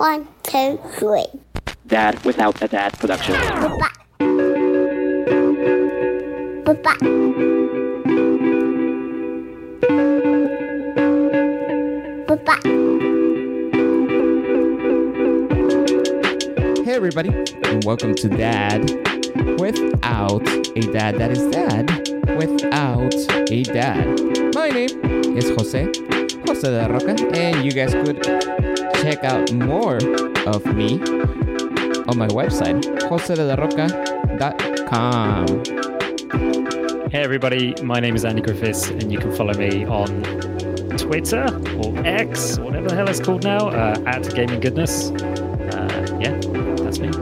One, two, three. Dad Without a Dad production. Bye-bye. Bye-bye. Bye-bye. Hey, everybody, and welcome to Dad Without a Dad. That is Dad Without a Dad. My name is Jose, Jose de Roca, and you guys could check out more of me on my website, josedelaroca.com. Hey everybody, my name is Andy Griffiths, and you can follow me on Twitter or X, or whatever the hell it's called now, uh, at Gaming Goodness. Uh, yeah, that's me.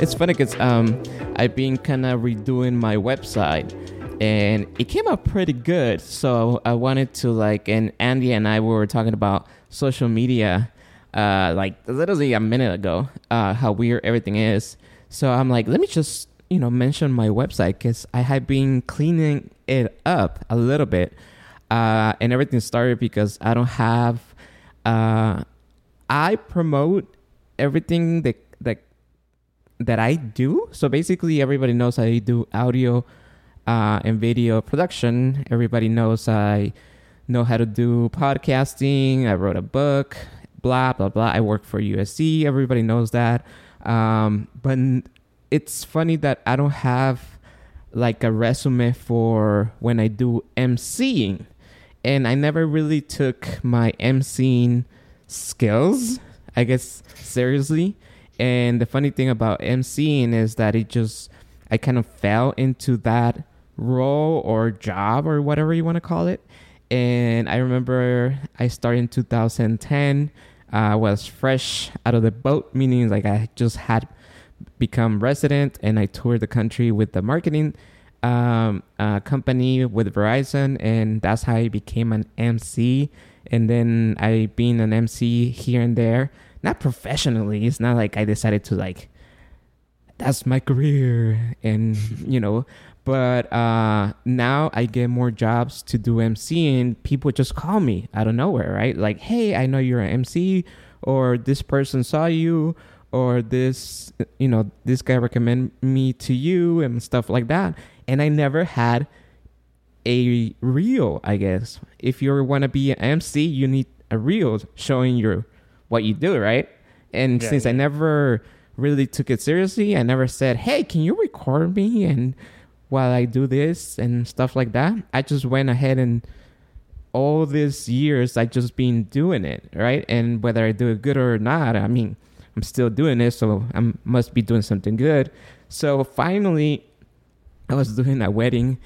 It's funny because um, I've been kind of redoing my website and it came out pretty good. So I wanted to like, and Andy and I were talking about social media uh, like literally a minute ago, uh, how weird everything is. So I'm like, let me just, you know, mention my website because I had been cleaning it up a little bit. Uh, and everything started because I don't have, uh, I promote everything that, that that I do. So basically, everybody knows I do audio uh, and video production. Everybody knows I know how to do podcasting. I wrote a book. Blah blah blah. I work for USC. Everybody knows that. Um, but it's funny that I don't have like a resume for when I do MCing, and I never really took my MCing skills, I guess, seriously. And the funny thing about MCing is that it just, I kind of fell into that role or job or whatever you want to call it. And I remember I started in 2010. Uh, I was fresh out of the boat, meaning like I just had become resident and I toured the country with the marketing um, uh, company with Verizon, and that's how I became an MC. And then I been an MC here and there, not professionally. It's not like I decided to like that's my career, and you know. But uh, now I get more jobs to do MC, and people just call me out of nowhere, right? Like, hey, I know you're an MC, or this person saw you, or this, you know, this guy recommend me to you, and stuff like that. And I never had a reel, I guess. If you want to be an MC, you need a reel showing your what you do, right? And Yeah, since I never really took it seriously, I never said, "Hey, can you record me?" and while I do this and stuff like that, I just went ahead and all these years I just been doing it, right? And whether I do it good or not, I mean, I'm still doing it, so I must be doing something good. So finally, I was doing a wedding,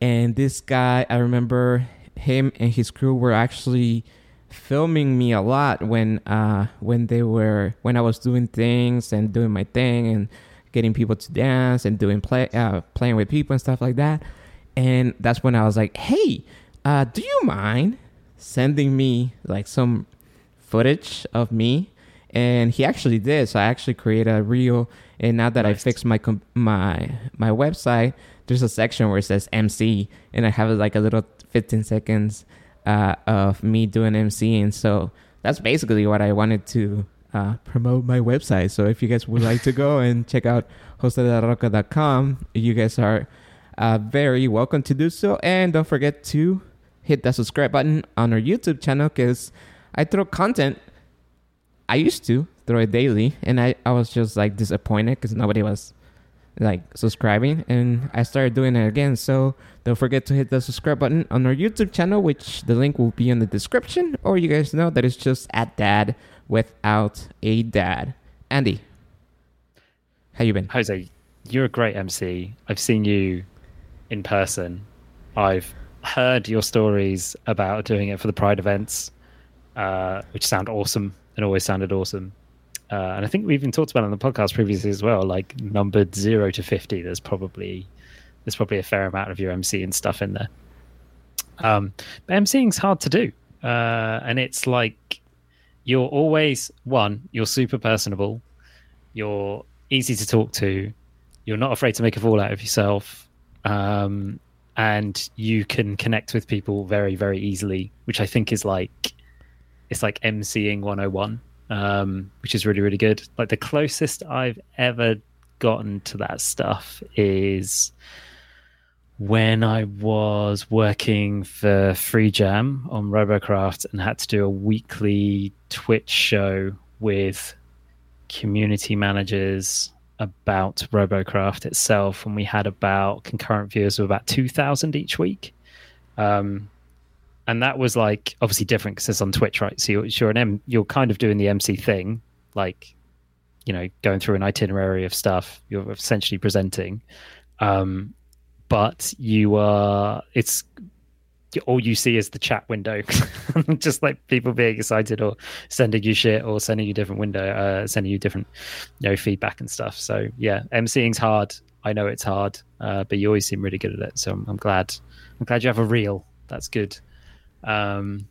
and this guy, I remember him and his crew were actually filming me a lot when uh when they were when I was doing things and doing my thing and getting people to dance and doing play uh, playing with people and stuff like that. And that's when I was like, "Hey, uh, do you mind sending me like some footage of me?" And he actually did. So I actually created a reel. And now that I fixed my com- my my website, there's a section where it says MC, and I have like a little 15 seconds uh, of me doing MC. And so that's basically what I wanted to uh, promote my website. So if you guys would like to go and check out josedelaroca.com, you guys are uh, very welcome to do so. And don't forget to hit that subscribe button on our YouTube channel because I throw content. I used to throw it daily, and I, I was just like disappointed because nobody was like subscribing and I started doing it again. So don't forget to hit the subscribe button on our YouTube channel, which the link will be in the description, or you guys know that it's just at dad without a dad. Andy, how you been? Jose, you're a great MC. I've seen you in person. I've heard your stories about doing it for the Pride events, uh, which sound awesome and always sounded awesome. Uh, and I think we've even talked about it on the podcast previously as well. Like numbered zero to fifty, there's probably there's probably a fair amount of your MC and stuff in there. Um, but MCing's hard to do, uh, and it's like you're always one. You're super personable. You're easy to talk to. You're not afraid to make a fool out of yourself, um, and you can connect with people very, very easily. Which I think is like it's like MCing 101. um, which is really really good. Like the closest I've ever gotten to that stuff is when I was working for Freejam on Robocraft and had to do a weekly Twitch show with community managers about Robocraft itself, and we had about concurrent viewers of about two thousand each week. Um, and that was like obviously different because it's on Twitch, right? So you're, you're an M, you're kind of doing the MC thing, like you know, going through an itinerary of stuff. You're essentially presenting, um, but you are it's all you see is the chat window, just like people being excited or sending you shit or sending you different window, uh, sending you different, you know, feedback and stuff. So yeah, MCing's hard. I know it's hard, uh, but you always seem really good at it. So I'm, I'm, glad. I'm glad you have a reel. That's good. Um,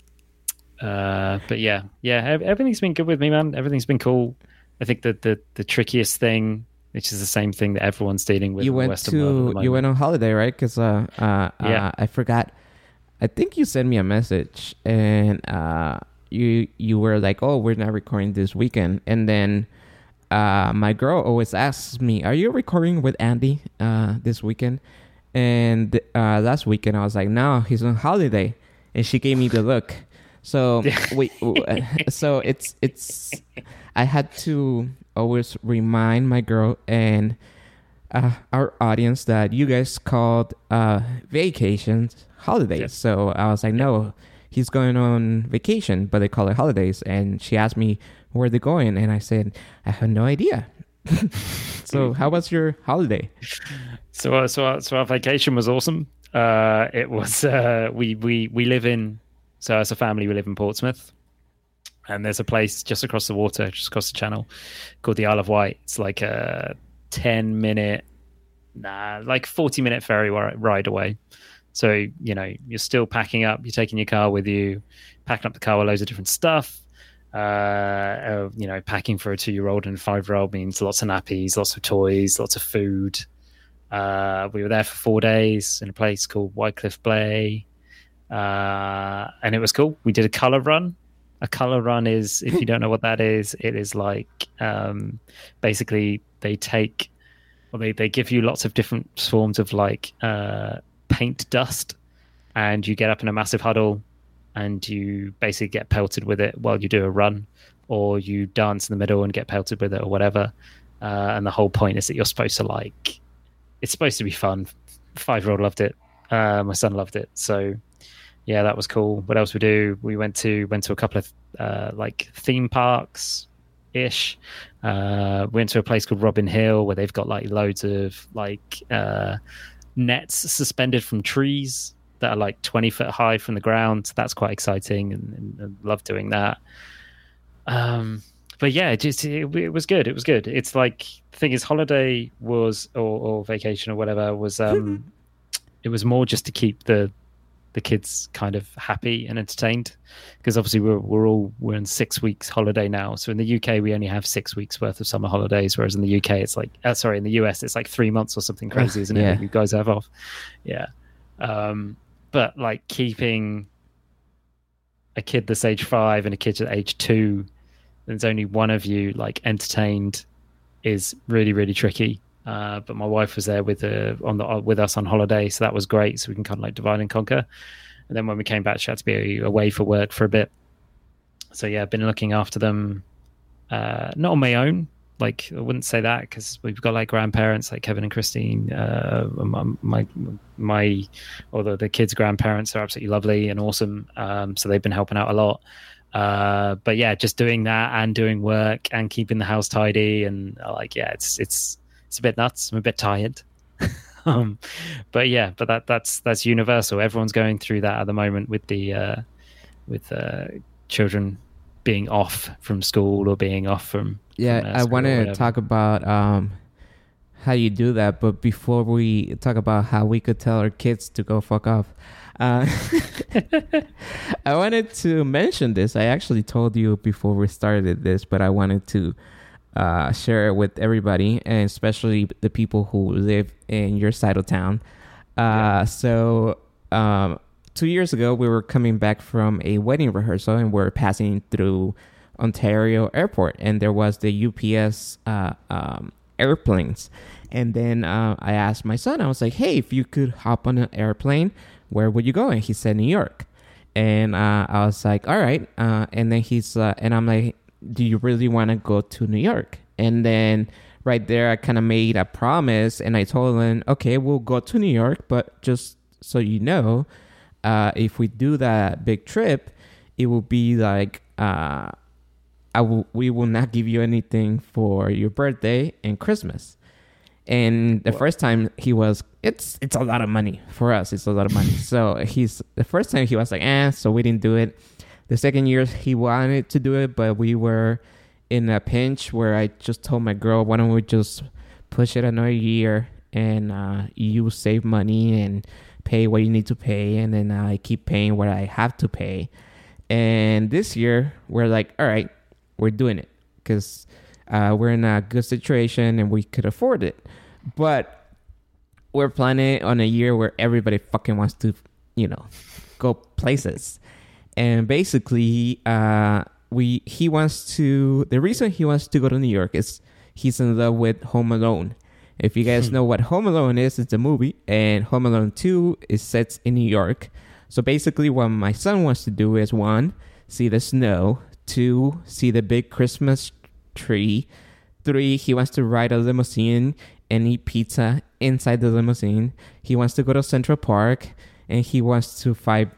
uh, but yeah, yeah, everything's been good with me, man. Everything's been cool. I think that the the trickiest thing which is the same thing that everyone's dealing with. You went to you went on holiday, right? Because uh, uh, yeah. Uh, I forgot. I think you sent me a message, and uh, you you were like, "Oh, we're not recording this weekend," and then. Uh, my girl always asks me, "Are you recording with Andy uh, this weekend?" And uh, last weekend, I was like, "No, he's on holiday," and she gave me the look. So wait, so it's it's I had to always remind my girl and uh, our audience that you guys called uh, vacations holidays. So I was like, no, he's going on vacation, but they call it holidays. And she asked me where they're going, and I said, I have no idea. so how was your holiday? So, uh, so, so our vacation was awesome. Uh, it was uh, we we we live in so as a family we live in Portsmouth, and there's a place just across the water, just across the channel, called the Isle of Wight. It's like a ten minute, nah, like forty minute ferry ride away. So you know you're still packing up. You're taking your car with you, packing up the car with loads of different stuff. Uh, uh, you know, packing for a two-year-old and a five-year-old means lots of nappies, lots of toys, lots of food. Uh, we were there for four days in a place called Whitecliff Bay, uh, and it was cool. We did a color run, a color run is if you don't know what that is it is like um, basically they take well they, they give you lots of different forms of like uh, paint dust and you get up in a massive huddle and you basically get pelted with it while you do a run or you dance in the middle and get pelted with it or whatever. Uh, and the whole point is that you're supposed to like it's supposed to be fun. Five year old loved it. Uh, my son loved it. So yeah, that was cool. What else we do? We went to went to a couple of uh, like theme parks ish. Uh, went to a place called Robin Hill where they've got like loads of like uh, nets suspended from trees that are like 20 foot high from the ground. So that's quite exciting and, and, and love doing that. Um, but yeah, just it, it, was good. It was good. It's like the thing is, holiday was or, or vacation or whatever was um, it was more just to keep the the kids kind of happy and entertained because obviously we're we're all we're in six weeks holiday now. So in the UK we only have six weeks worth of summer holidays, whereas in the UK it's like uh, sorry in the US it's like three months or something crazy, isn't yeah. it? You guys have off, yeah. Um, but like keeping a kid that's age five and a kid at age two, there's only one of you like entertained is really really tricky uh, but my wife was there with uh, on the with us on holiday, so that was great. So we can kind of like divide and conquer. And then when we came back, she had to be away for work for a bit. So yeah, I've been looking after them, uh, not on my own. Like I wouldn't say that because we've got like grandparents like Kevin and Christine. Uh, my my, although the kids' grandparents are absolutely lovely and awesome. Um, so they've been helping out a lot. Uh, but yeah, just doing that and doing work and keeping the house tidy and like yeah, it's it's it's a bit nuts. I'm a bit tired. um, but yeah, but that that's that's universal. Everyone's going through that at the moment with the uh, with uh, children being off from school or being off from. Yeah, from I want to talk about um, how you do that, but before we talk about how we could tell our kids to go fuck off. Uh, I wanted to mention this. I actually told you before we started this, but I wanted to uh, share it with everybody, and especially the people who live in your side of town. Uh, yeah. So, um, two years ago, we were coming back from a wedding rehearsal, and we are passing through Ontario Airport, and there was the UPS uh, um, airplanes. And then uh, I asked my son, I was like, "Hey, if you could hop on an airplane, where would you go?" And he said New York. And uh, I was like, "All right." Uh, and then he's uh, and I'm like, "Do you really want to go to New York?" And then right there, I kind of made a promise, and I told him, "Okay, we'll go to New York, but just so you know, uh, if we do that big trip, it will be like." Uh, I will, we will not give you anything for your birthday and Christmas. And the first time he was, it's it's a lot of money for us. It's a lot of money. so he's the first time he was like, eh. So we didn't do it. The second year he wanted to do it, but we were in a pinch where I just told my girl, why don't we just push it another year and uh, you save money and pay what you need to pay, and then I keep paying what I have to pay. And this year we're like, all right, we're doing it because uh, we're in a good situation and we could afford it. But we're planning on a year where everybody fucking wants to, you know, go places. And basically, uh, we he wants to. The reason he wants to go to New York is he's in love with Home Alone. If you guys know what Home Alone is, it's a movie, and Home Alone Two is set in New York. So basically, what my son wants to do is one, see the snow, two, see the big Christmas tree, three, he wants to ride a limousine and eat pizza inside the limousine. He wants to go to Central Park and he wants to fight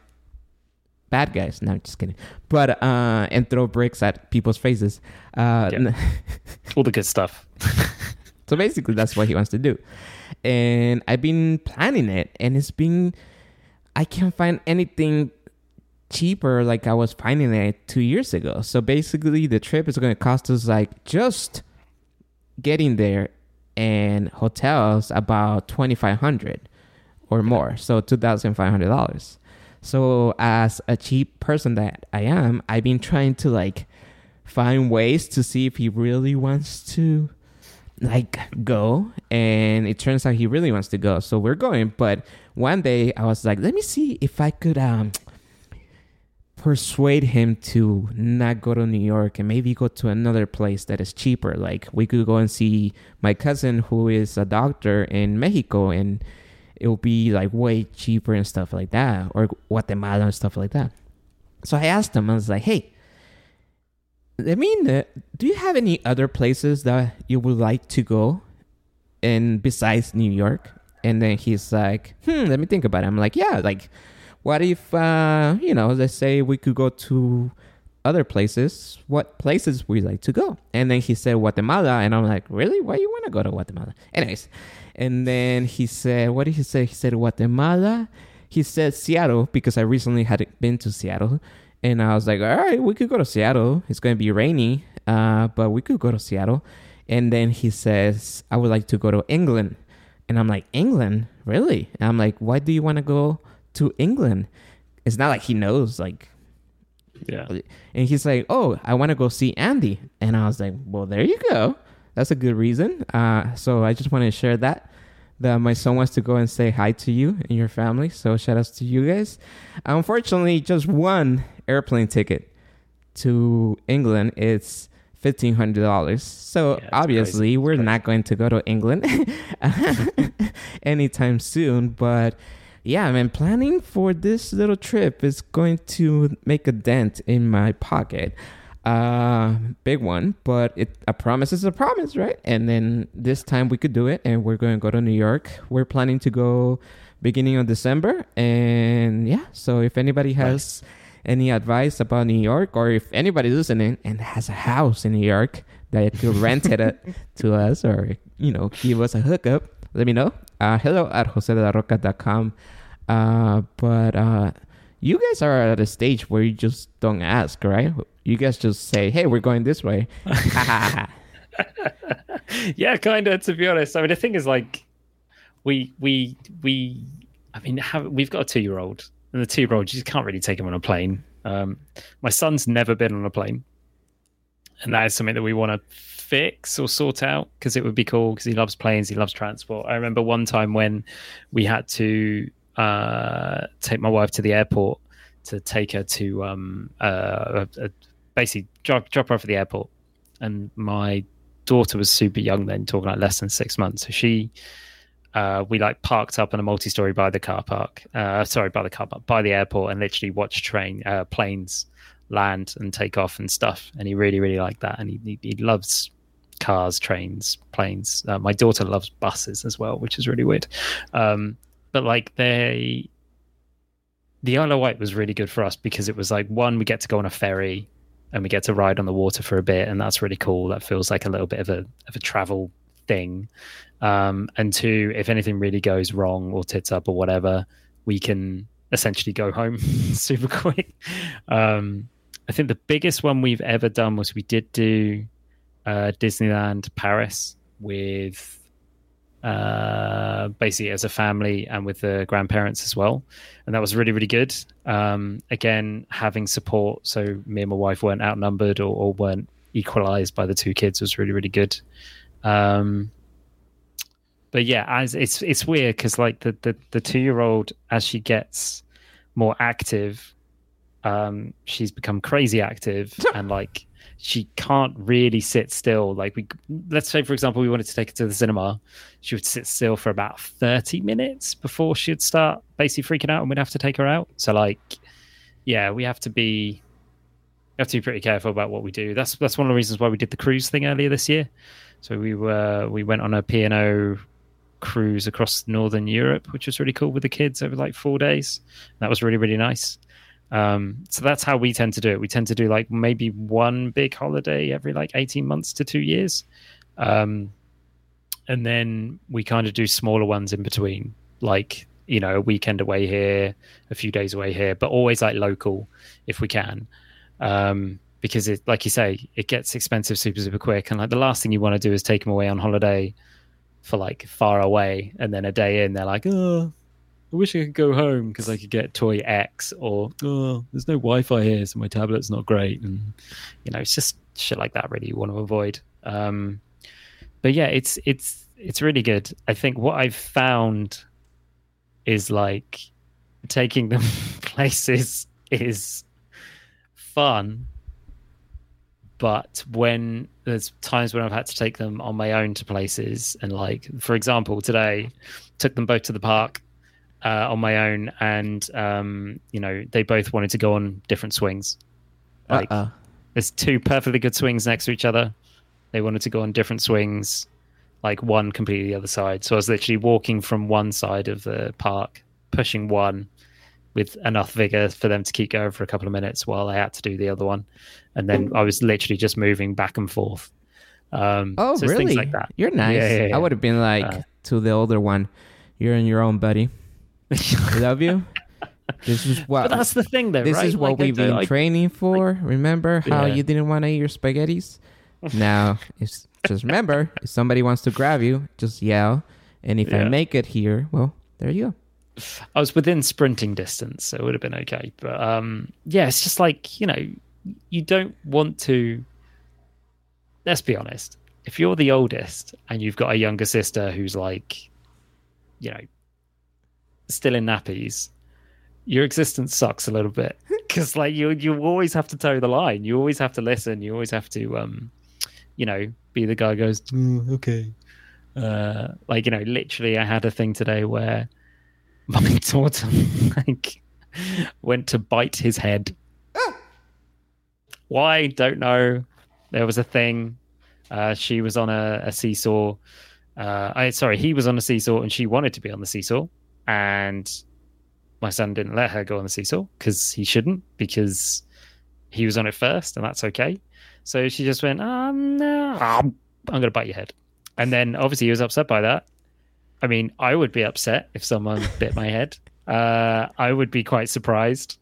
bad guys. No, I'm just kidding. But uh, and throw bricks at people's faces. Uh, Yeah. All the good stuff. so basically, that's what he wants to do. And I've been planning it, and it's been. I can't find anything cheaper like I was finding it two years ago. So basically, the trip is going to cost us like just getting there and hotels about twenty five hundred or more, so two thousand five hundred dollars. So as a cheap person that I am, I've been trying to like find ways to see if he really wants to like go. And it turns out he really wants to go. So we're going. But one day i was like let me see if i could um persuade him to not go to new york and maybe go to another place that is cheaper. Like we could go and see my cousin who is a doctor in mexico and it will be like way cheaper and stuff like that or guatemala and stuff like that so i asked him i was like hey I mean, uh, do you have any other places that you would like to go, and besides New York? And then he's like, "Hmm, let me think about it." I'm like, "Yeah, like, what if, uh, you know, let's say we could go to other places. What places you like to go?" And then he said Guatemala, and I'm like, "Really? Why you want to go to Guatemala?" Anyways, and then he said, "What did he say?" He said Guatemala. He said Seattle because I recently had been to Seattle. And I was like, all right, we could go to Seattle. It's going to be rainy, uh, but we could go to Seattle. And then he says, I would like to go to England. And I'm like, England? Really? And I'm like, why do you want to go to England? It's not like he knows, like, Yeah. and he's like, oh, I want to go see Andy. And I was like, well, there you go. That's a good reason. Uh, so I just want to share that. That my son wants to go and say hi to you and your family. So shout outs to you guys. Unfortunately, just one airplane ticket to England it's fifteen hundred dollars. So Yeah, obviously crazy. We're crazy. not going to go to England anytime soon. But yeah, man, planning for this little trip is going to make a dent in my pocket. Uh, big one, but it a promise is a promise, right? And then this time we could do it, and we're going to go to New York. We're planning to go beginning of December, and yeah. So if anybody has any advice about New York, or if anybody listening and has a house in New York that could rent it uh, to us, or you know, give us a hookup, let me know. Uh, hello at josedelaroca.com. Uh, but uh, you guys are at a stage where you just don't ask, right? You guys just say, "Hey, we're going this way." yeah, kind of. To be honest, I mean, the thing is, like, we we we. I mean, have, we've got a two-year-old, and the two-year-old you just can't really take him on a plane. Um, my son's never been on a plane, and that is something that we want to fix or sort out because it would be cool because he loves planes, he loves transport. I remember one time when we had to uh, take my wife to the airport to take her to um, uh, a basically drop, drop her off at the airport, and my daughter was super young then, talking like less than six months. So she, uh, we like parked up in a multi-story by the car park. Uh, sorry, by the car park, by the airport, and literally watched train uh, planes land and take off and stuff. And he really, really liked that. And he he, he loves cars, trains, planes. Uh, my daughter loves buses as well, which is really weird. Um, but like they, the Isle of Wight was really good for us because it was like one, we get to go on a ferry and we get to ride on the water for a bit, and that's really cool. That feels like a little bit of a of a travel thing. Um, and two, if anything really goes wrong or tits up or whatever, we can essentially go home super quick. Um, I think the biggest one we've ever done was we did do uh, Disneyland Paris with uh, basically as a family and with the grandparents as well. And that was really, really good. Um, again, having support. So me and my wife weren't outnumbered or, or weren't equalized by the two kids was really, really good. Um, but yeah, as it's it's weird because like the the, the two year old as she gets more active, um, she's become crazy active and like she can't really sit still. Like we, let's say for example, we wanted to take her to the cinema, she would sit still for about thirty minutes before she'd start basically freaking out, and we'd have to take her out. So like, yeah, we have to be, we have to be pretty careful about what we do. That's that's one of the reasons why we did the cruise thing earlier this year. So we were we went on a P and O cruise across northern Europe, which was really cool with the kids over like four days. That was really really nice. Um, so that's how we tend to do it. We tend to do like maybe one big holiday every like 18 months to two years. Um, and then we kind of do smaller ones in between, like, you know, a weekend away here, a few days away here, but always like local if we can. Um, because it, like you say, it gets expensive super, super quick. And like the last thing you want to do is take them away on holiday for like far away. And then a day in, they're like, oh, I wish I could go home because I could get toy X or oh, there's no Wi-Fi here, so my tablet's not great, and you know, it's just shit like that. Really, you want to avoid. Um, but yeah, it's it's it's really good. I think what I've found is like taking them places is fun, but when there's times when I've had to take them on my own to places, and like for example, today took them both to the park uh, on my own, and um, you know they both wanted to go on different swings. Like Uh-uh. there's two perfectly good swings next to each other. They wanted to go on different swings, like one completely the other side. So I was literally walking from one side of the park, pushing one with enough vigor for them to keep going for a couple of minutes while I had to do the other one, and then I was literally just moving back and forth. Um, Oh, so really? Things like that. You're nice. Yeah, yeah, yeah. I would have been like Uh. to the older one, "You're on your own, buddy. I love you. This is what. But that's the thing, though. this right? is what Like, we've been I- training for. remember how Yeah. you didn't want to eat your spaghettis? now, it's just remember, if somebody wants to grab you, just yell. And if I make it here, well, there you go. I was within sprinting distance, so it would have been okay. But um, yeah, it's just like you know, you don't want to. Let's be honest. If you're the oldest and you've got a younger sister who's like, you know, still in nappies, your existence sucks a little bit because like you you always have to toe the line. You always have to listen. You always have to um, you know, be the guy who goes "Mm, okay. Uh, like you know, literally, I had a thing today where my daughter like went to bite his head. Why? Don't know. There was a thing. Uh, she was on a, a seesaw. Uh, I sorry, he was on a seesaw and she wanted to be on the seesaw, and my son didn't let her go on the seesaw because he shouldn't because he was on it first, and that's okay. So she just went, um, no, I'm going to bite your head. And then obviously he was upset by that. I mean, I would be upset if someone bit my head. Uh, I would be quite surprised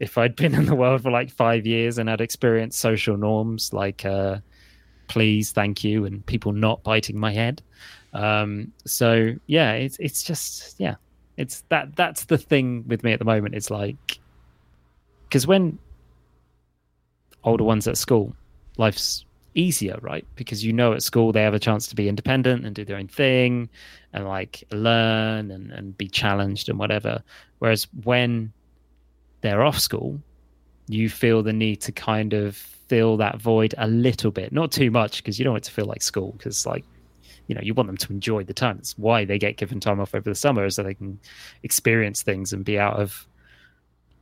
if I'd been in the world for like five years and had experienced social norms like uh, please, thank you, and people not biting my head. Um, so yeah, it's it's just yeah, it's that that's the thing with me at the moment. It's like because when older ones at school, life's easier, right? Because you know at school they have a chance to be independent and do their own thing and like learn and, and be challenged and whatever. Whereas when they're off school, you feel the need to kind of fill that void a little bit, not too much, because you don't want it to feel like school. Because like, you know, you want them to enjoy the time. That's why they get given time off over the summer, so they can experience things and be out of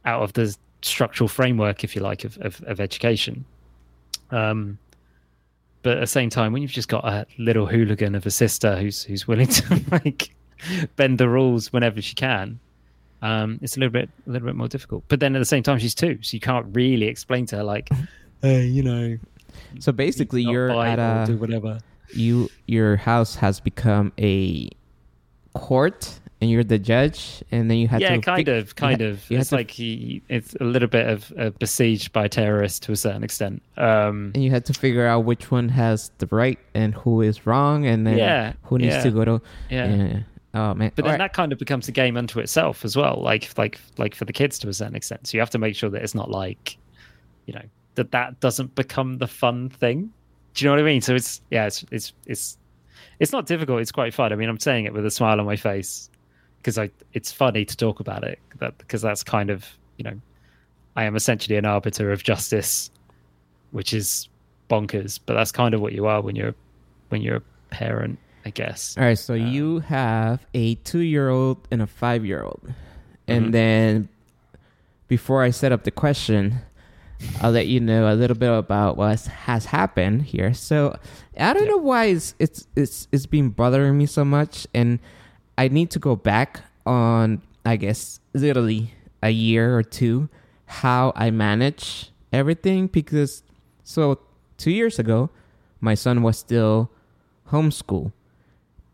out of the structural framework, if you like, of of, of education. Um, but at the same time, when you've just got a little hooligan of a sister who's who's willing to like bend the rules whenever she can, um, it's a little bit a little bit more difficult. But then at the same time, she's two, so you can't really explain to her like, hey, you know. So basically, you're at a do whatever. You your house has become a court and you're the judge and then you have yeah, to kind pick- of, kind you of. It's to- like he, it's a little bit of uh, besieged by terrorists to a certain extent. Um, and you had to figure out which one has the right and who is wrong and then Yeah, who needs yeah. to go to yeah. yeah. oh man But then Alright. that kind of becomes a game unto itself as well, like like like for the kids to a certain extent. So you have to make sure that it's not like, you know, that that doesn't become the fun thing. Do you know what I mean? So it's yeah, it's it's it's it's not difficult. It's quite fun. I mean, I'm saying it with a smile on my face because I it's funny to talk about it. That because that's kind of you know, I am essentially an arbiter of justice, which is bonkers. But that's kind of what you are when you're when you're a parent, I guess. all right so you have a two-year-old and a five-year-old and Mhm. then before i set up the question i'll let you know a little bit about what has happened here. So i don't know why it's it's it's it's been bothering me so much and i need to go back on i guess literally a year or two how i manage everything because so two years ago my son was still homeschool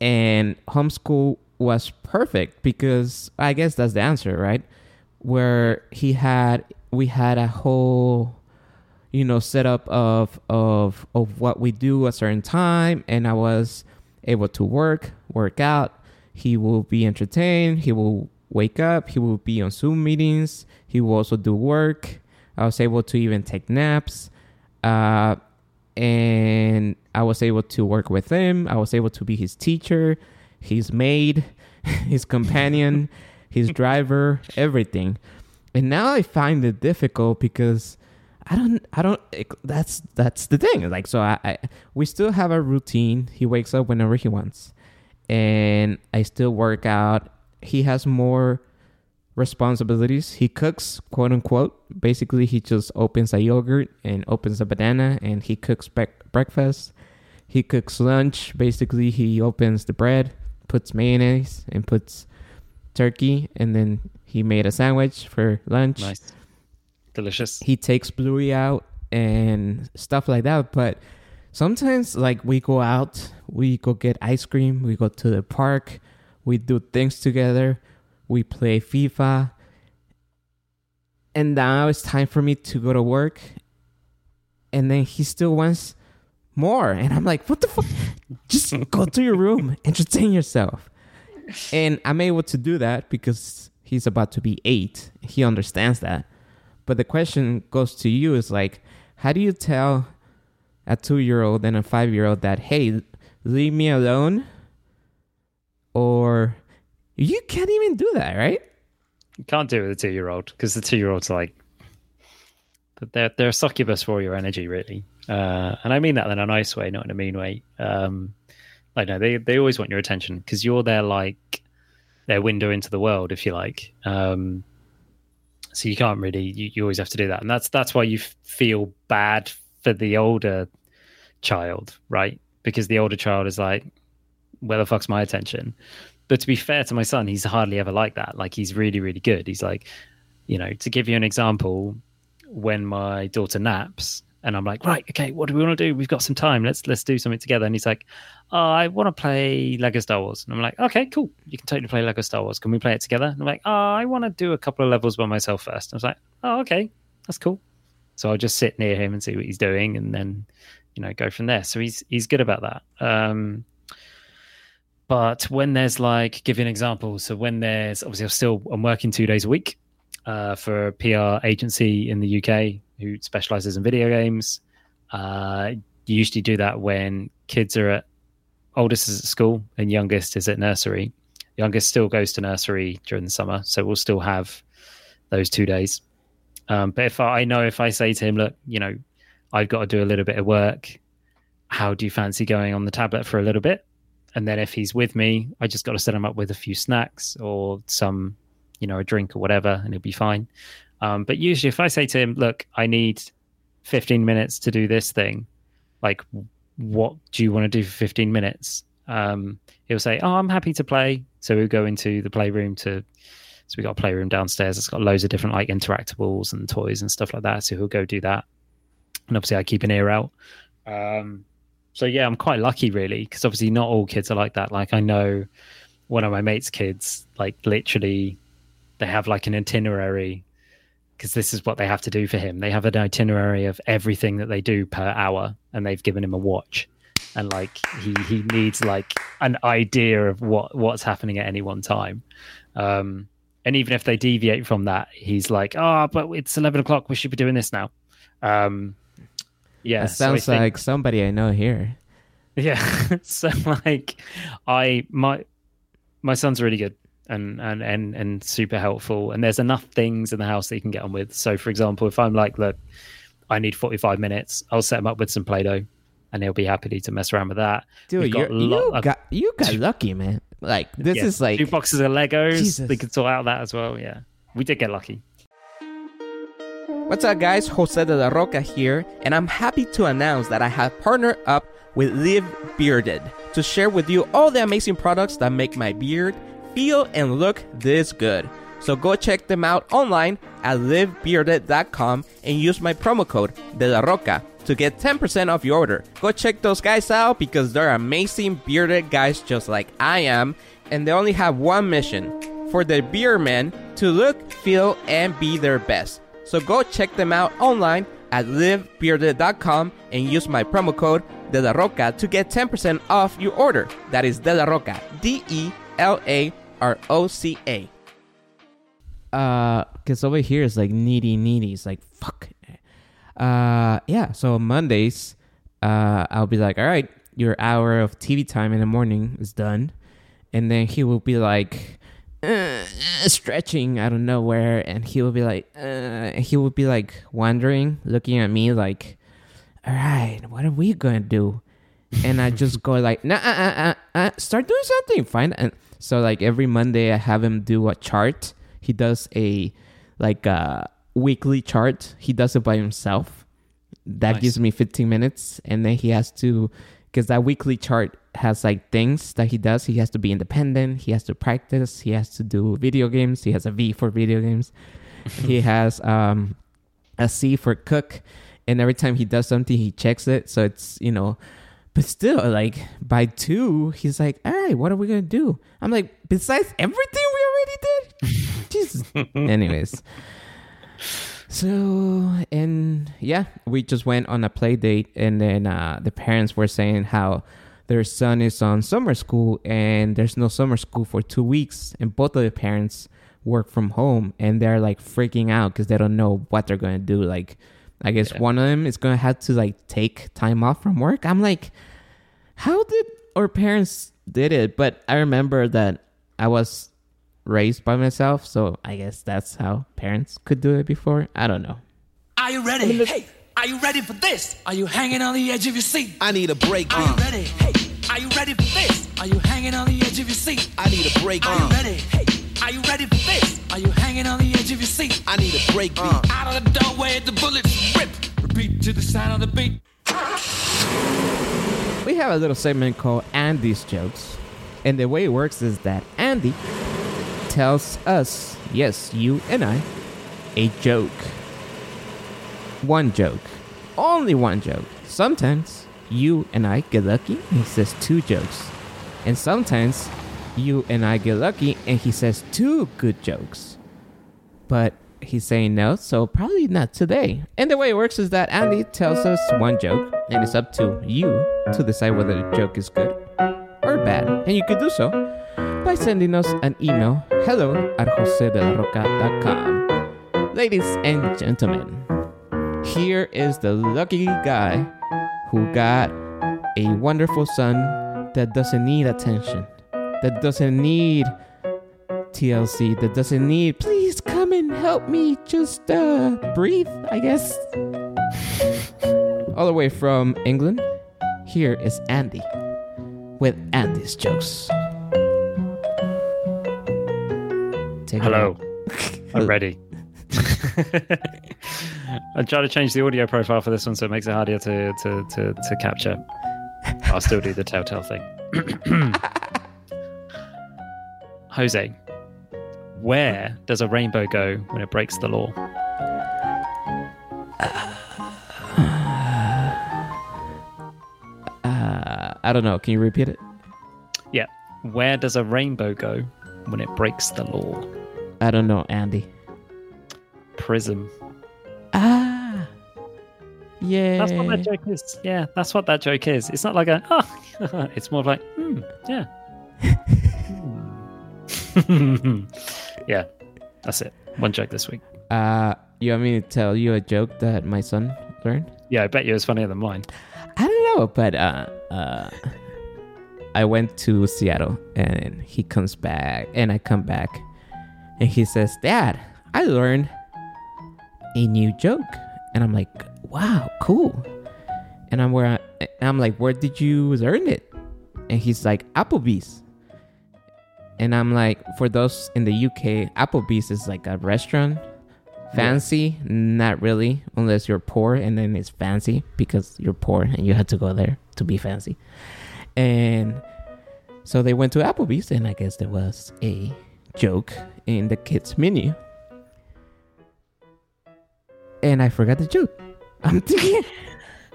and homeschool was perfect because i guess that's the answer right? Where he had we had a whole you know setup of of of what we do a certain time and i was able to work work out he will be entertained he will wake up he will be on zoom meetings he will also do work i was able to even take naps uh and I was able to work with him. I was able to be his teacher, his maid, his companion, his driver, everything. And now I find it difficult because I don't, I don't. it- that's that's the thing. Like, so I, I, we still have a routine. He wakes up whenever he wants, and I still work out. He has more responsibilities. He cooks, quote unquote. Basically, he just opens a yogurt and opens a banana and he cooks bec- breakfast. He cooks lunch. Basically, he opens the bread, puts mayonnaise, and puts turkey, and then he made a sandwich for lunch. Nice, delicious. He takes Bluey out and stuff like that. But sometimes, like, we go out, we go get ice cream, we go to the park, we do things together, we play FIFA. And now it's time for me to go to work. And then he still wants more. And I'm like, what the fuck? Just go to your room, entertain yourself. And I'm able to do that because he's about to be eight. He understands that. But the question goes to you is like, how do you tell a two year old and a five year old that, hey, leave me alone? Or you can't even do that, right? You can't do it with a two year old because the two year old's like they're they're a succubus for your energy, really. Uh, and I mean that in a nice way, not in a mean way. Um, I know they they always want your attention because you're there like their window into the world, if you like. Um, so you can't really you, you always have to do that, and that's that's why you feel bad for the older child, right? Because the older child is like, where the fuck's my attention? But to be fair to my son, he's hardly ever like that. Like he's really, really good. He's like, you know, to give you an example, when my daughter naps and I'm like, right, okay, what do we want to do? We've got some time. Let's let's do something together. And he's like, oh, I want to play Lego Star Wars. And I'm like, okay, cool. You can totally play Lego Star Wars. Can we play it together? And I'm like, oh, I want to do a couple of levels by myself first. I was like, oh, okay, that's cool. So I'll just sit near him and see what he's doing, and then you know go from there. So he's he's good about that. Um, but when there's like, give you an example. So when there's obviously I'm still I'm working two days a week uh, for a PR agency in the UK who specializes in video games. Uh, you usually do that when kids are at oldest is at school and youngest is at nursery. Youngest still goes to nursery during the summer, so we'll still have those two days. Um, but if I, I know if I say to him, look, you know, I've got to do a little bit of work. How do you fancy going on the tablet for a little bit? And then if he's with me, I just got to set him up with a few snacks or some, you know, a drink or whatever, and he'll be fine. Um, but usually, if I say to him, "Look, I need 15 minutes to do this thing," like, what do you want to do for 15 minutes? Um, he'll say, "Oh, I'm happy to play." So we'll go into the playroom to. So we got a playroom downstairs. It's got loads of different like interactables and toys and stuff like that. So he'll go do that, and obviously I keep an ear out. Um, so yeah, I'm quite lucky really because obviously not all kids are like that. Like I know one of my mates' kids, like literally, they have like an itinerary because this is what they have to do for him. They have an itinerary of everything that they do per hour, and they've given him a watch. And like he he needs like an idea of what what's happening at any one time. Um and even if they deviate from that he's like oh but it's 11 o'clock. We should be doing this now. Um yeah That so sounds think- like somebody I know here. yeah so like i my my son's really good and and and and super helpful and there's enough things in the house that you can get on with so for example if i'm like look i need 45 minutes i'll set him up with some play-doh and he'll be happy to mess around with that Dude, got you uh, got you got lucky, man. Like this yeah, is like two boxes of legos Jesus. they could sort out that as well yeah we did get lucky What's up, guys? Jose de la Roca here, and I'm happy to announce that I have partnered up with Live Bearded to share with you all the amazing products that make my beard feel and look this good. So go check them out online at livebearded.com and use my promo code De La Roca to get 10% off your order. Go check those guys out because they're amazing bearded guys just like I am, and they only have one mission for the beer men to look, feel, and be their best. So go check them out online at livebearded.com and use my promo code De La Roca to get 10% off your order. That is De La Roca, D E L A R O C A. Uh, cause over here is like needy, needy. It's like fuck. Uh, yeah. So Mondays, uh, I'll be like, all right, your hour of TV time in the morning is done, and then he will be like, uh, stretching out of nowhere, and he will be like, uh, he will be like wondering, looking at me like, all right, what are we gonna do? And I just go like, nah, uh, uh, uh, uh, start doing something. Fine. And so like every Monday, I have him do a chart. He does a like a weekly chart. He does it by himself. That Nice. gives me 15 minutes, and then he has to, because that weekly chart has like things that he does. He has to be independent. He has to practice. He has to do video games. He has a V for video games. he has um, a C for cook, and every time he does something, he checks it. So it's you know, but still, like by two, he's like, "All right, what are we gonna do?" I'm like, "Besides everything we already did." Jesus. Anyways, so and yeah, we just went on a play date, and then uh, the parents were saying how their son is on summer school, and there's no summer school for two weeks, and both of the parents work from home, and they're like freaking out because they don't know what they're gonna do. Like, I guess Yeah. one of them is gonna have to like take time off from work. I'm like, how did our parents did it? But I remember that I was raised by myself, so I guess that's how parents could do it before. I don't know. Are you ready? Hey, are you ready for this? Are you hanging on the edge of your seat? I need a break. Are you Uh, ready? Hey, are you ready for this? Are you hanging on the edge of your seat? I need a break. Are you Uh, ready? Hey, are you ready for this? Are you hanging on the edge of your seat? I need a break. Uh, Out of the doorway, the bullets rip. Repeat to the sound of the beat. We have a little segment called Andy's Jokes. And the way it works is that Andy tells us, yes, you and I, a joke. One joke. Only one joke. Sometimes you and I get lucky and he says two jokes. And sometimes you and I get lucky and he says two good jokes. But he's saying no, so probably not today. And the way it works is that Andy tells us one joke, and it's up to you to decide whether the joke is good or bad. And you could do so by sending us an email hello at. Ladies and gentlemen, here is the lucky guy who got a wonderful son that doesn't need attention, that doesn't need TLC, that doesn't need, please come and help me just uh, breathe, I guess. all the way from England, here is Andy with Andy's jokes. Take Hello. I'm ready. I try to change the audio profile for this one so it makes it harder to, to, to, to capture. I'll still do the telltale thing. Jose, where does a rainbow go when it breaks the law? Uh, I don't know. Can you repeat it? Yeah. Where does a rainbow go when it breaks the law? I don't know, Andy. Prism. Ah. Yeah. That's what that joke is. Yeah, that's what that joke is. It's not like a, oh, it's more like, hmm, yeah. Yeah, that's it. One joke this week. Uh, you want me to tell you a joke that my son learned? Yeah, I bet you it's funnier than mine. I don't know, but uh, uh, I went to Seattle and he comes back, and I come back, and he says, "Dad, I learned a new joke," and I'm like, "Wow, cool." And I'm where I, I'm like, "Where did you learn it?" And he's like, "Applebee's." And I'm like, for those in the UK, Applebee's is like a restaurant. Fancy? Not really unless you're poor and then it's fancy because you're poor and you had to go there to be fancy. And so they went to applebee's and i guess there was a joke in the kids menu. And i forgot the joke. I'm thinking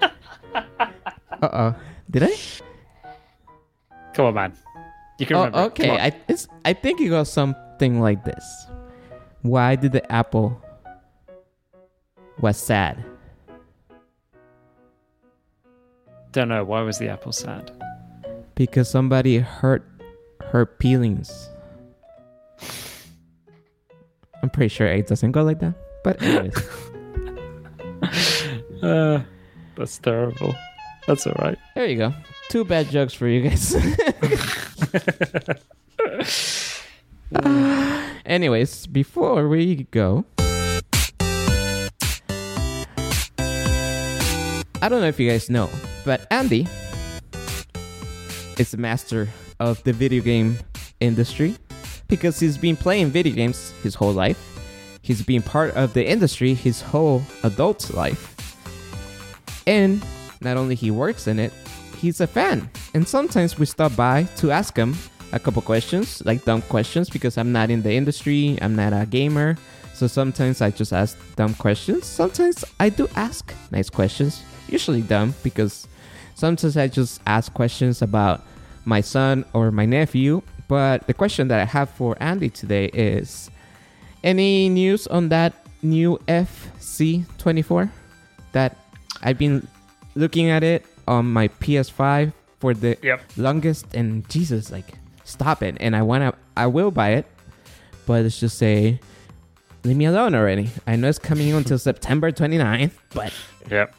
uh-oh. Did i? Come on, man. You can oh, remember. okay I, it's, I think it goes something like this why did the apple was sad Don't know. Why was the apple sad? because somebody hurt her feelings. I'm pretty sure it doesn't go like that. But anyways, Uh, that's terrible. That's all right. there you go. Two bad jokes for you guys. anyways, before we go, I don't know if you guys know, but Andy is a master of the video game industry because he's been playing video games his whole life. He's been part of the industry his whole adult life. And not only he works in it, he's a fan. And sometimes we stop by to ask him a couple questions, like dumb questions, because I'm not in the industry, I'm not a gamer. So sometimes I just ask dumb questions. Sometimes I do ask nice questions, usually dumb, because sometimes I just ask questions about my son or my nephew. But the question that I have for Andy today is any news on that new FC24 that I've been looking at it on my PS5 for the Yep. longest and Jesus like stop it and I want to I will buy it but let's just say leave me alone already. I know it's coming until September 29th, but Yep.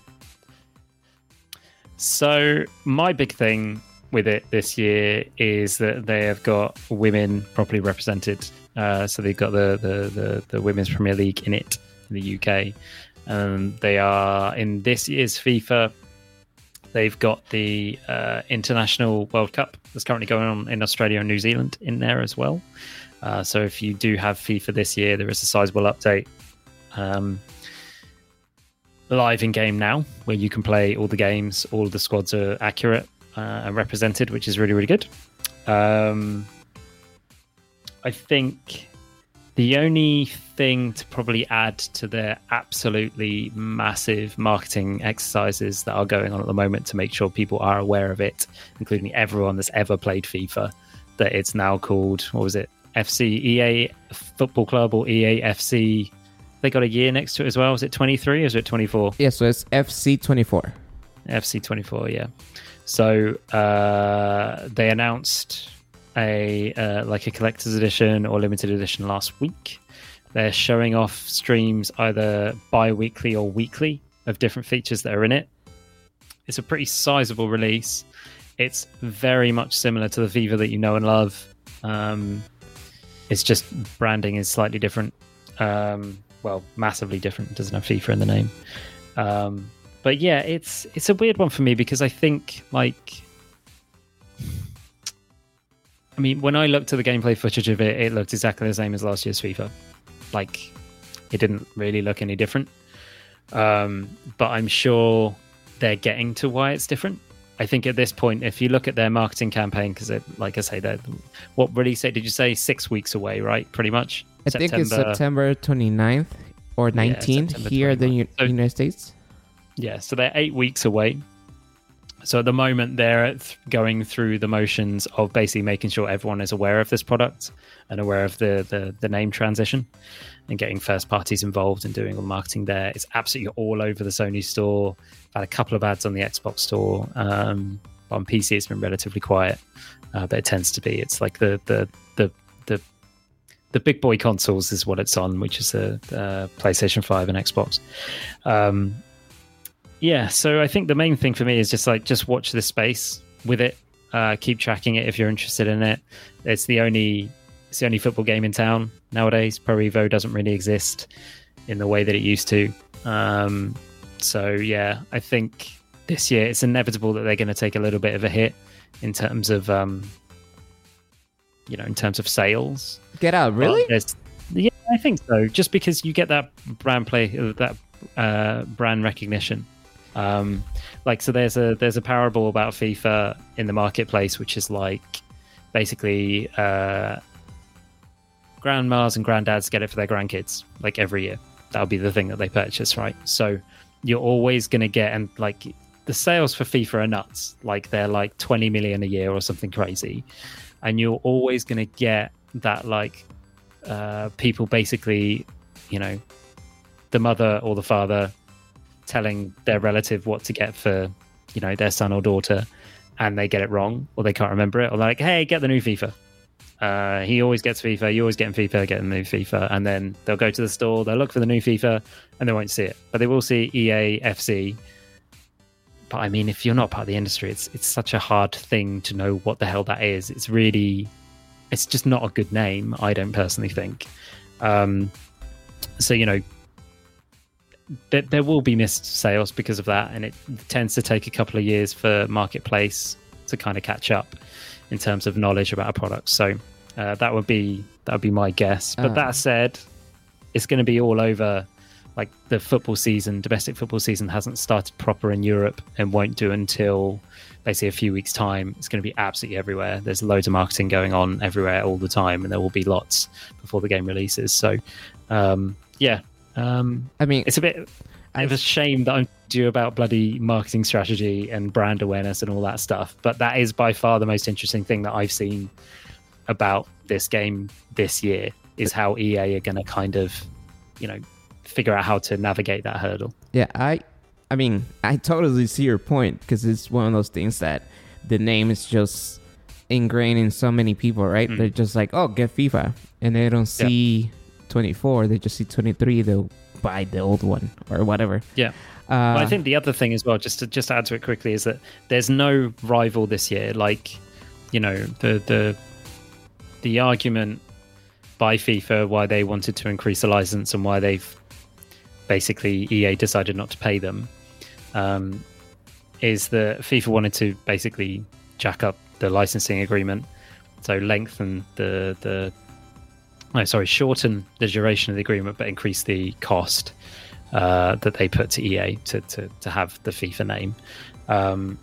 So my big thing with it this year is that they have got women properly represented. Uh, so they've got the, the, the, the Women's Premier League in it in the UK. Um, they are in this year's FIFA. They've got the uh, International World Cup that's currently going on in Australia and New Zealand in there as well. Uh, so if you do have FIFA this year, there is a sizable update. Um, live in game now, where you can play all the games. All of the squads are accurate uh, and represented, which is really really good. Um, I think the only thing to probably add to the absolutely massive marketing exercises that are going on at the moment to make sure people are aware of it, including everyone that's ever played FIFA, that it's now called what was it FC EA Football Club or EA FC. They got a year next to it as well. Is it 23 or is it 24? yeah, so it's FC24. FC 24, yeah. So uh, they announced a uh, like a collector's edition or limited edition last week. They're showing off streams either bi-weekly or weekly of different features that are in it. It's a pretty sizable release. It's very much similar to the FIFA that you know and love. Um, it's just branding is slightly different. Um, well, massively different. It doesn't have FIFA in the name. Um, but yeah, it's it's a weird one for me because I think like I mean, when I looked at the gameplay footage of it, it looked exactly the same as last year's FIFA. Like, it didn't really look any different. Um, but I'm sure they're getting to why it's different. I think at this point, if you look at their marketing campaign, because like I say, that what release date did you say? Six weeks away, right? Pretty much. I think it's September 29th or 19th Yeah, here in the 29th. U- So- United States. Yeah, so they're eight weeks away. So at the moment, they're th- going through the motions of basically making sure everyone is aware of this product and aware of the the, the name transition, and getting first parties involved and doing all the marketing there. It's absolutely all over the Sony store. I've Had a couple of ads on the Xbox store. Um, on PC, it's been relatively quiet, uh, but it tends to be. It's like the the the the the big boy consoles is what it's on, which is the uh, PlayStation Five and Xbox. Um, yeah, so I think the main thing for me is just like just watch this space with it, uh, keep tracking it if you're interested in it. It's the only it's the only football game in town nowadays. Pro Evo doesn't really exist in the way that it used to. Um, so yeah, I think this year it's inevitable that they're going to take a little bit of a hit in terms of um, you know in terms of sales. Get out, really? yeah, I think so. Just because you get that brand play, that uh, brand recognition. Um, like so, there's a there's a parable about FIFA in the marketplace, which is like basically uh, grandmas and granddads get it for their grandkids, like every year. That'll be the thing that they purchase, right? So you're always going to get and like the sales for FIFA are nuts. Like they're like 20 million a year or something crazy, and you're always going to get that like uh, people basically, you know, the mother or the father telling their relative what to get for, you know, their son or daughter, and they get it wrong or they can't remember it, or they're like, "Hey, get the new FIFA." Uh, he always gets FIFA. You always get him FIFA. Get the new FIFA, and then they'll go to the store. They'll look for the new FIFA, and they won't see it, but they will see EA FC. But I mean, if you're not part of the industry, it's it's such a hard thing to know what the hell that is. It's really it's just not a good name. I don't personally think. Um, so you know, there, there will be missed sales because of that, and it tends to take a couple of years for marketplace to kind of catch up in terms of knowledge about a product. So uh, that would be that would be my guess. But Uh. that said, it's going to be all over. Like the football season, domestic football season hasn't started proper in Europe and won't do until basically a few weeks' time. It's going to be absolutely everywhere. There's loads of marketing going on everywhere all the time, and there will be lots before the game releases. So, um, yeah, um, I mean, it's a bit of a shame that I'm due about bloody marketing strategy and brand awareness and all that stuff. But that is by far the most interesting thing that I've seen about this game this year is how EA are going to kind of, you know, figure out how to navigate that hurdle. Yeah, I, I mean, I totally see your point because it's one of those things that the name is just ingrained in so many people, right? Mm. They're just like, oh, get FIFA, and they don't see 24, they just see 23. They'll buy the old one or whatever. Yeah. Uh, But I think the other thing as well, just to just add to it quickly, is that there's no rival this year. Like, you know, the the the argument by FIFA why they wanted to increase the license and why they've basically EA decided not to pay them um, is that FIFA wanted to basically jack up the licensing agreement, so lengthen the the no, sorry, shorten the duration of the agreement, but increase the cost uh, that they put to EA to, to, to have the FIFA name. Um,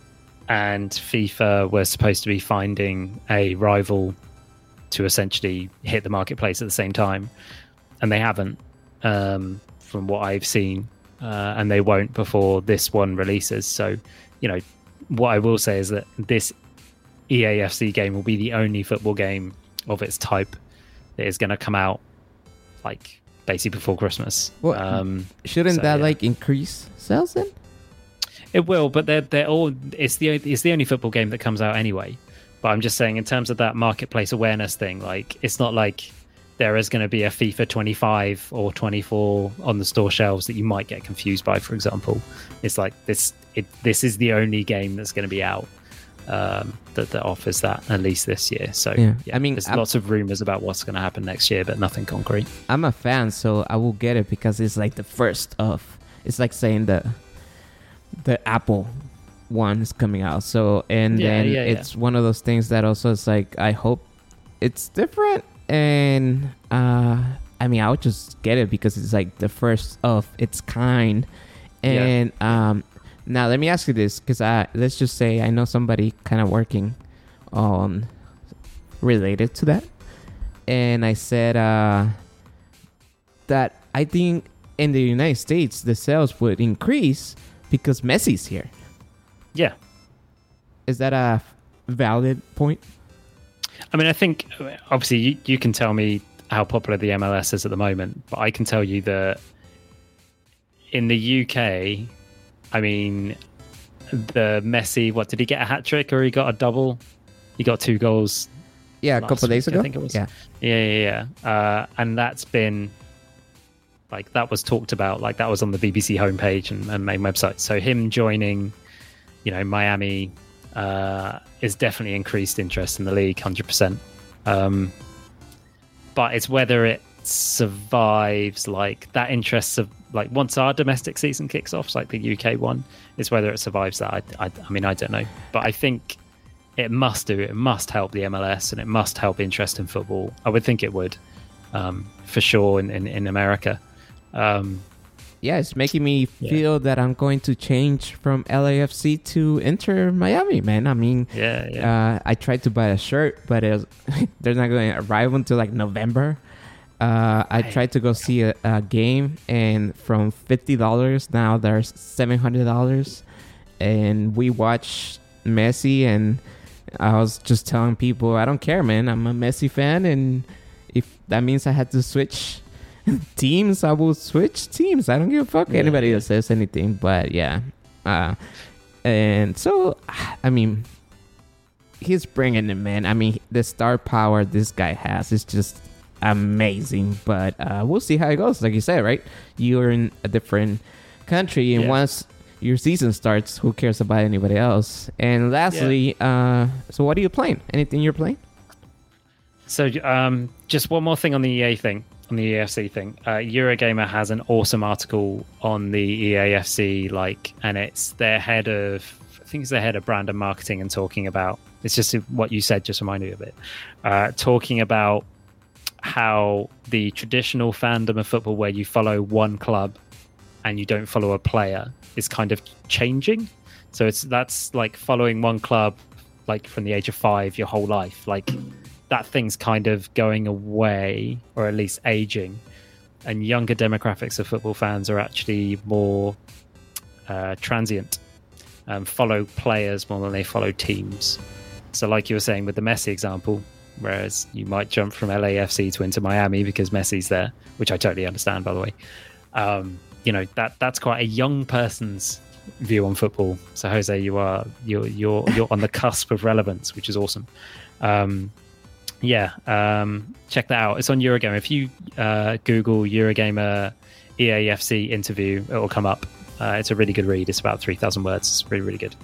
and FIFA were supposed to be finding a rival to essentially hit the marketplace at the same time, and they haven't, um, from what I've seen, uh, and they won't before this one releases. So, you know, what I will say is that this EAFC game will be the only football game of its type that is going to come out like basically before Christmas. Well, um, shouldn't so, that yeah. like increase sales then? It will, but they're they're all. It's the it's the only football game that comes out anyway. But I'm just saying, in terms of that marketplace awareness thing, like it's not like there is going to be a FIFA 25 or 24 on the store shelves that you might get confused by. For example, it's like this. It, this is the only game that's going to be out um, that that offers that at least this year. So Yeah. yeah, I mean, there's I'm- lots of rumors about what's going to happen next year, but nothing concrete. I'm a fan, so I will get it because it's like the first of. It's like saying the the Apple one is coming out. So and Yeah, then yeah, it's one of those things that also is like I hope it's different and uh I mean I would just get it because it's like the first of its kind. And um now let me ask you this because I let's just say I know somebody kind of working on related to that. And I said uh that I think in the United States the sales would increase because Messi's here. Yeah. Is that a valid point? I mean, I think obviously you, you can tell me how popular the MLS is at the moment, but I can tell you that in the UK, I mean, the Messi, what did he get a hat trick or he got a double? He got two goals. Yeah, a couple days ago. I think it was. Yeah, Yeah, yeah, yeah. Uh, and that's been like that was talked about, like that was on the BBC homepage and, and main website. So him joining, you know, Miami uh, is definitely increased interest in the league, hundred percent. Um, but it's whether it survives like that interest of like once our domestic season kicks off, like the UK one, is whether it survives that. I, I, I mean, I don't know, but I think it must do. It must help the MLS and it must help interest in football. I would think it would, um, for sure, in, in, in America. Um, yeah. It's making me Yeah. feel that I'm going to change from LAFC to Inter Miami, man. I mean, yeah, yeah. uh, I tried to buy a shirt, but it was, they're not going to arrive until like November. Uh, I tried to go see a, a game, and from fifty dollars now there's seven hundred dollars, and we watched Messi, and I was just telling people I don't care, man. I'm a Messi fan, and if that means I had to switch teams, I will switch teams. I don't give a fuck Yeah, anybody that says anything, but yeah, uh, and so I mean, he's bringing it, man. I mean, the star power this guy has is just amazing. But uh, we'll see how it goes. Like you said, right? You're in a different country, and Yeah. once your season starts, who cares about anybody else? And lastly, uh, so what are you playing? Anything you're playing? So, um, just one more thing on the EA thing, on the EAFC thing. Uh, Eurogamer has an awesome article on the EAFC, like, and it's their head of, I think it's their head of brand and marketing, and talking about. It's just what you said, just reminded me of it. Uh, talking about how the traditional fandom of football, where you follow one club and you don't follow a player, is kind of changing. So it's that's like following one club, like from the age of five, your whole life, like that thing's kind of going away or at least aging. And younger demographics of football fans are actually more uh, transient um, follow players more than they follow teams. So like you were saying with the messi example whereas you might jump from lafc to Inter miami because messi's there which i totally understand by the way um, you know that that's quite a young person's view on football so jose you are you're you're you're on the cusp of relevance which is awesome um, yeah, um, check that out. It's on Eurogamer. If you uh, Google Eurogamer EAFC interview, it will come up. Uh, it's a really good read. It's about 3,000 words. It's really, really good.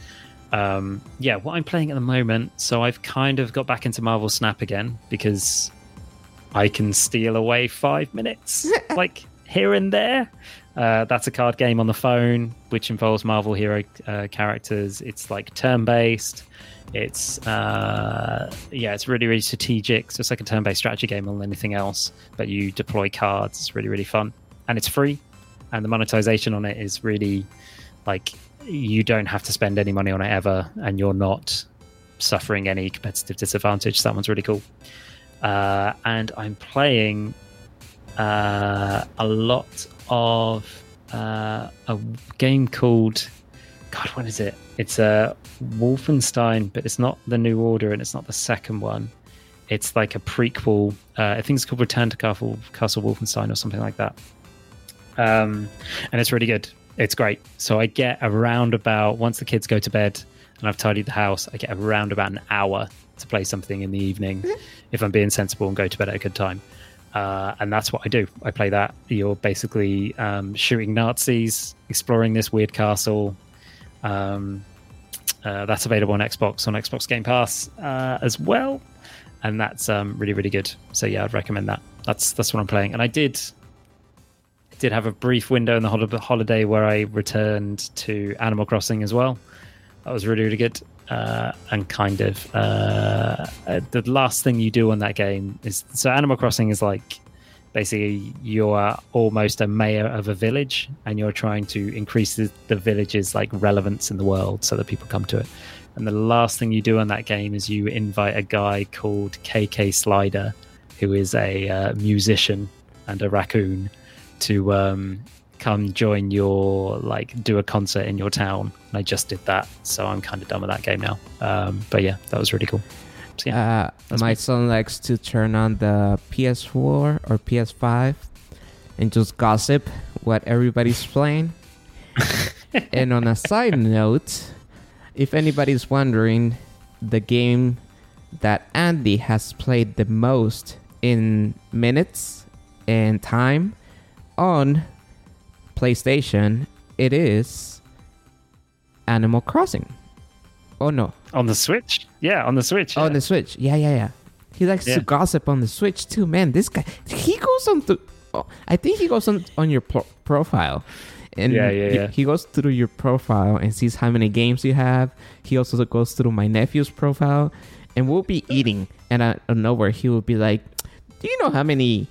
Um, yeah, what I'm playing at the moment, so I've kind of got back into Marvel Snap again because I can steal away five minutes, like here and there. Uh, that's a card game on the phone, which involves Marvel hero uh, characters. It's like turn based. It's uh, yeah, it's really really strategic. So it's like a turn-based strategy game on anything else, but you deploy cards. It's really really fun, and it's free, and the monetization on it is really like you don't have to spend any money on it ever, and you're not suffering any competitive disadvantage. That one's really cool. Uh, and I'm playing uh, a lot of uh, a game called God. What is it? It's a Wolfenstein, but it's not the New Order, and it's not the second one. It's like a prequel. Uh, I think it's called Return to Castle, Castle Wolfenstein or something like that. Um, and it's really good. It's great. So I get around about once the kids go to bed and I've tidied the house, I get around about an hour to play something in the evening if I'm being sensible and go to bed at a good time. Uh, and that's what I do. I play that. You're basically um, shooting Nazis, exploring this weird castle. Um, uh, that's available on Xbox on Xbox Game Pass uh, as well, and that's um, really really good. So yeah, I'd recommend that. That's that's what I'm playing. And I did. Did have a brief window in the hol- holiday where I returned to Animal Crossing as well. That was really really good. Uh, and kind of uh, uh, the last thing you do on that game is so Animal Crossing is like basically you are almost a mayor of a village and you're trying to increase the, the village's like relevance in the world so that people come to it and the last thing you do on that game is you invite a guy called kk slider who is a uh, musician and a raccoon to um, come join your like do a concert in your town and i just did that so i'm kind of done with that game now um, but yeah that was really cool so, yeah, Uh, my me. son likes to turn on the PS4 or PS5 and just gossip what everybody's playing. and on a side note, if anybody's wondering, the game that Andy has played the most in minutes and time on PlayStation, it is Animal Crossing. Oh no, on the switch yeah on the switch yeah. on the Switch. Yeah, yeah, yeah. He likes Yeah. to gossip on the Switch too, man. This guy, he goes on to. Oh, I think he goes on on your pro- profile, and Yeah, yeah, he- yeah. He goes through your profile and sees how many games you have. He also goes through my nephew's profile, and we'll be eating, and out of nowhere he will be like, "Do you know how many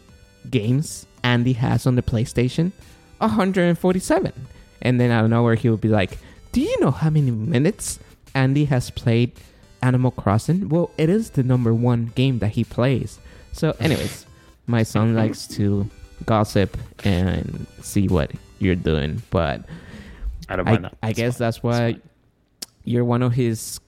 games Andy has on the PlayStation? 147." And then out of nowhere he would be like, "Do you know how many minutes Andy has played Animal Crossing? Well, it is the number one game that he plays. So, anyways, my son likes to gossip and see what you're doing, but i don't I, that I guess fine. that's why you're one of his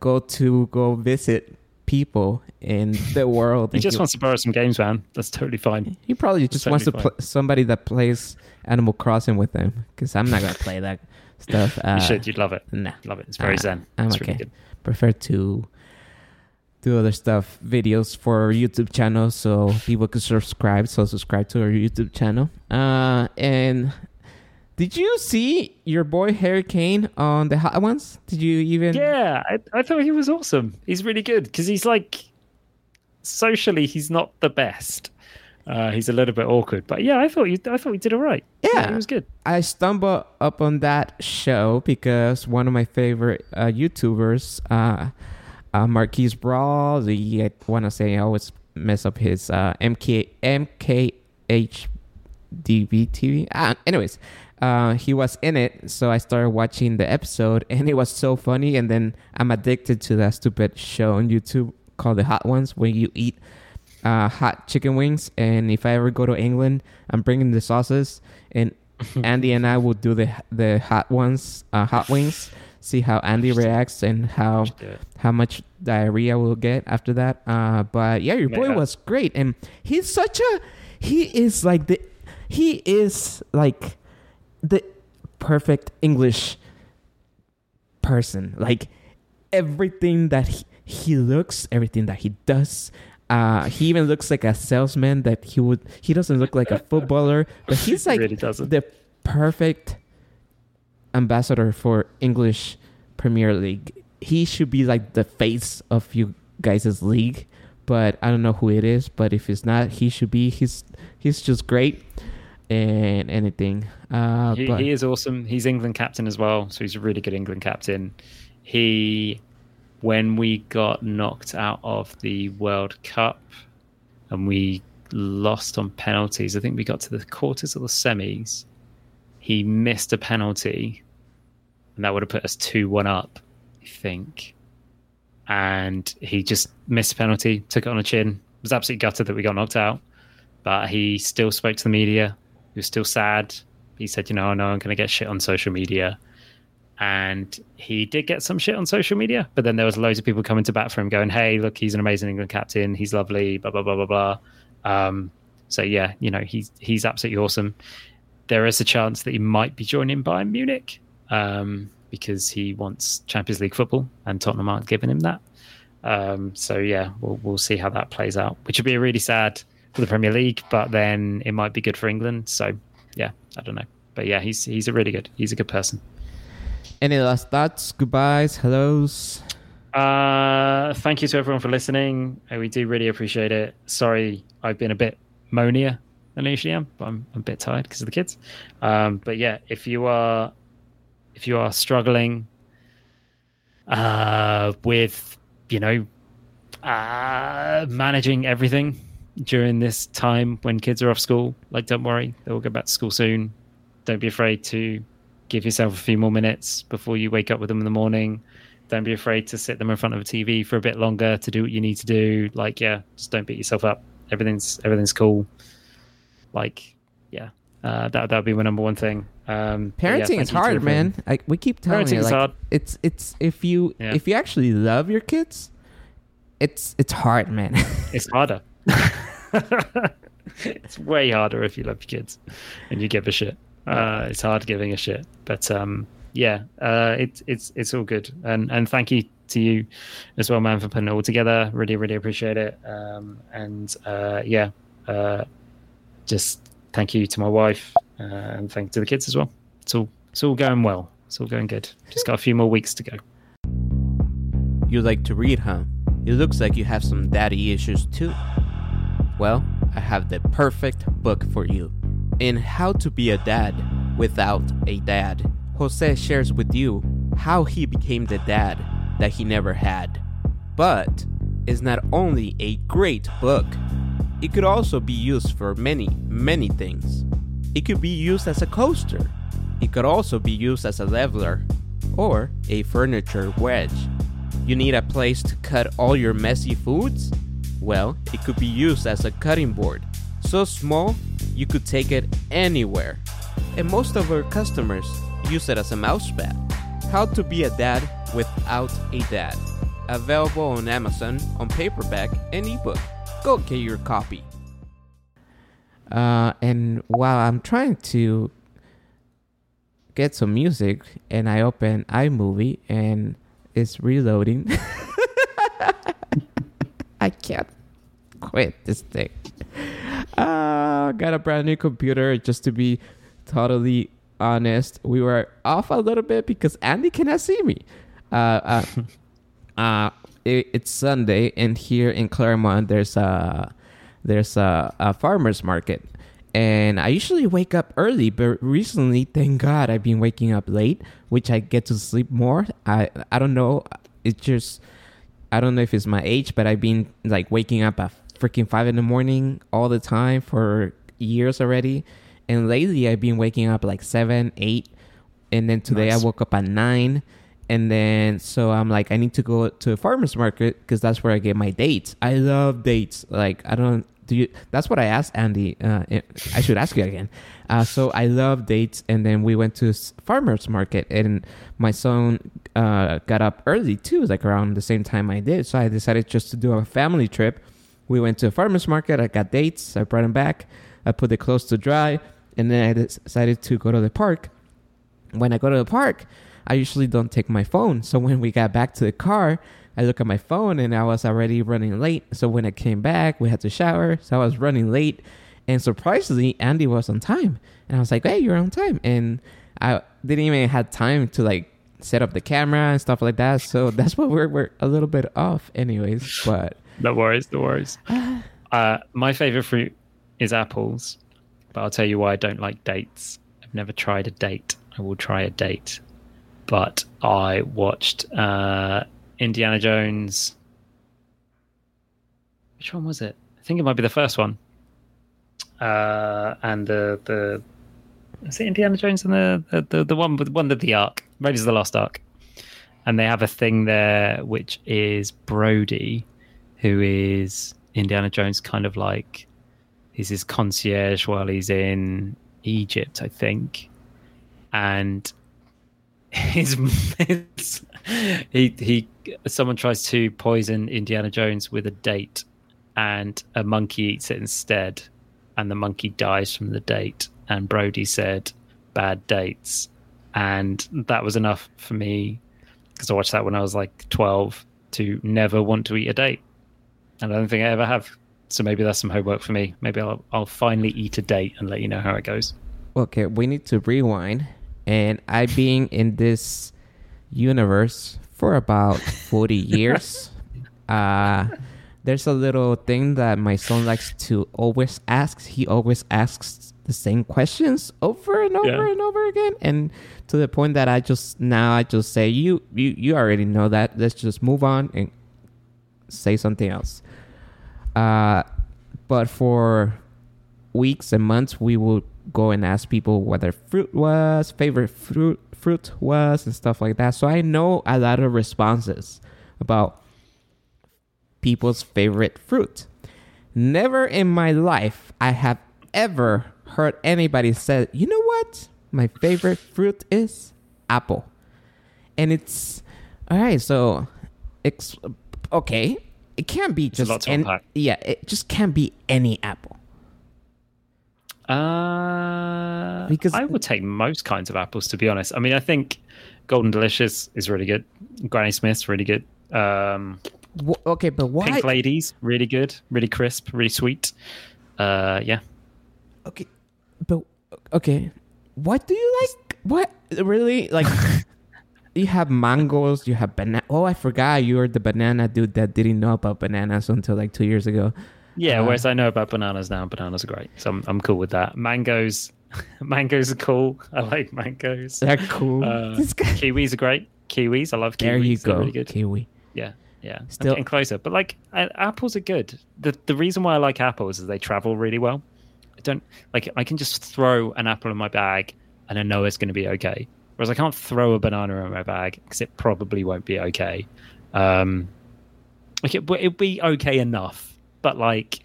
go to go visit people in the world. he just he- wants to borrow some games man that's totally fine he probably just wants to play somebody that plays Animal Crossing with him because I'm not gonna play that stuff. Uh, you should you'd love it Nah, love it it's very Uh, zen I'm it's okay. really prefer to do other stuff, videos for our YouTube channel, so people can subscribe. So subscribe to our YouTube channel. Uh, and did you see your boy Harry Kane on the Hot Ones? Did you even? Yeah, I, I thought he was awesome. He's really good because he's like socially, he's not the best. Uh, he's a little bit awkward, but yeah, I thought you, I thought he did all right. Yeah. he was good. I stumbled up on that show because one of my favorite uh, YouTubers, uh, uh, Marquise Brawl, the I want to say I always mess up his uh, MK MKHDB TV. Uh, anyways, uh, he was in it, so I started watching the episode, and it was so funny. And then I'm addicted to that stupid show on YouTube called The Hot Ones, where you eat uh, hot chicken wings. And if I ever go to England, I'm bringing the sauces, and Andy and I will do the the hot ones, uh, hot wings. See how Andy reacts and how how much diarrhea we'll get after that. Uh, but yeah, your boy Yeah. was great, and he's such a he is like the he is like the perfect English person. Like everything that he, he looks, everything that he does. Uh, he even looks like a salesman that he would. He doesn't look like a footballer, but he's like really the perfect ambassador for English Premier League. He should be like the face of you guys' league, but I don't know who it is. But if it's not, he should be. He's he's just great and anything. Uh, He, but he is awesome. He's England captain as well, so he's a really good England captain. He, when we got knocked out of the World Cup and we lost on penalties, I think we got to the quarters or the semis. He missed a penalty, and that would have put us 2 1 up, I think. And he just missed a penalty, took it on the chin, was absolutely gutted that we got knocked out. But he still spoke to the media. He was still sad. He said, you know, I know I'm going to get shit on social media. And he did get some shit on social media, but then there was loads of people coming to bat for him, going, "Hey, look, he's an amazing England captain. He's lovely." Blah blah blah blah blah. Um, so yeah, you know, he's he's absolutely awesome. There is a chance that he might be joining Bayern Munich um, because he wants Champions League football, and Tottenham aren't giving him that. Um, so yeah, we'll we'll see how that plays out, which would be a really sad for the Premier League, but then it might be good for England. So yeah, I don't know, but yeah, he's he's a really good he's a good person. any last thoughts, goodbyes, hellos? Uh, thank you to everyone for listening. Uh, We do really appreciate it. Sorry, I've been a bit moanier than I usually am, but I'm, I'm a bit tired because of the kids. Um, but yeah, if you are if you are struggling uh, with you know uh, managing everything during this time when kids are off school, like don't worry, they will go back to school soon. Don't be afraid to give yourself a few more minutes before you wake up with them in the morning. Don't be afraid to sit them in front of a TV for a bit longer to do what you need to do. Like, yeah, just don't beat yourself up. Everything's everything's cool. Like, yeah, uh, that that would be my number one thing. Um, but yeah, Parenting is hard, man. Like we keep telling Parenting you, like hard. it's it's if you Yeah. if you actually love your kids, it's it's hard, man. It's harder. it's way harder if you love your kids and you give a shit. Uh, it's hard giving a shit, but um, yeah, uh, it's it's it's all good. And and thank you to you as well, man, for putting it all together. Really, really appreciate it. Um, and uh, yeah, uh, just thank you to my wife uh, and thank you to the kids as well. It's all it's all going well. It's all going good. Just got a few more weeks to go. You like to read, huh? It looks like you have some daddy issues too. Well, I have the perfect book for you. In How to Be a Dad Without a Dad, Jose shares with you how he became the dad that he never had. But is not only a great book, it could also be used for many, many things. It could be used as a coaster. It could also be used as a leveler or a furniture wedge. You need a place to cut all your messy foods? Well, it could be used as a cutting board. So small, you could take it anywhere. And most of our customers use it as a mousepad. How to be a dad without a dad. Available on Amazon on paperback and ebook. Go get your copy. Uh, and while I'm trying to get some music, and I open iMovie and it's reloading. I can't quit this thing. Uh, got a brand new computer. Just to be totally honest, we were off a little bit because Andy cannot see me. Uh, uh, uh it, it's Sunday, and here in Claremont, there's a there's a, a farmers market, and I usually wake up early, but recently, thank God, I've been waking up late, which I get to sleep more. I I don't know, it's just I don't know if it's my age, but I've been like waking up at freaking five in the morning all the time for years already, and lately I've been waking up like seven, eight, and then today Nice. I woke up at nine. And then so i'm like i need to go to a farmers market because that's where i get my dates. I love dates. Like i don't do you that's what i asked andy uh, i should ask you again. Uh, so i love dates and then we went to farmers market and my son uh, got up early too like around the same time i did. So i decided just to do a family trip. We went to a farmers market i got dates i brought them back i put the clothes to dry and then i decided to go to the park. When I go to the park, I usually don't take my phone. So when we got back to the car, I look at my phone and I was already running late. So when I came back, we had to shower. So I was running late. And surprisingly, Andy was on time. And I was like, hey, you're on time. And I didn't even have time to like set up the camera and stuff like that. So that's what we're, we're a little bit off, anyways. But No worries, no worries. uh, my favorite fruit is apples, but I'll tell you why I don't like dates. I've never tried a date. I will try a date, but I watched uh, Indiana Jones. Which one was it? I think it might be the first one. Uh, and the the is it Indiana Jones and the the, the, the one with one with the Ark, Raiders of the Lost Ark, and they have a thing there which is Brody, who is Indiana Jones, kind of like he's his concierge while he's in Egypt, I think, and his, his he he someone tries to poison Indiana Jones with a date, and a monkey eats it instead, and the monkey dies from the date. And Brody said, "Bad dates," and that was enough for me because I watched that when I was like twelve to never want to eat a date, and I don't think I ever have. So maybe that's some homework for me. Maybe I'll I'll finally eat a date and let you know how it goes. okay, we need to rewind. And I being in this universe for about 40 years. Uh, there's a little thing that my son likes to always ask. He always asks the same questions over and over Yeah. and over again, and to the point that I just now I just say you you you already know that. Let's just move on and say something else. Uh, but for weeks and months, we would go and ask people what their fruit was, favorite fruit fruit was, and stuff like that. So I know a lot of responses about people's favorite fruit. Never in my life I have ever heard anybody say, "You know what? My favorite fruit is apple." And it's all right. So, it's okay, it can't be just lot to an- unpack. yeah, it just can't be any apple. Uh, Because- I would take most kinds of apples, to be honest. I mean, I think Golden Delicious is really good. Granny Smith's really good. Um, okay, but why? Pink Ladies, really good, really crisp, really sweet. Uh, yeah. Okay, but okay, what do you like? What really like? you have mangoes. You have banana. Oh, I forgot you were the banana dude that didn't know about bananas until like two years ago. Yeah, Uh, whereas I know about bananas now. Bananas are great, so I'm, I'm cool with that. Mangoes, mangoes are cool. I like mangoes. They're cool. Uh, kiwis are great. Kiwis, I love kiwis. there you They're go, Really good. kiwi. Yeah, yeah. Still- I'm getting closer, but like uh, apples are good. the The reason why I like apples is they travel really well. I don't like. I can just throw an apple in my bag and I know it's going to be okay. Whereas I can't throw a banana in my bag because it probably won't be okay. Um, like it, it'd be okay enough, but like,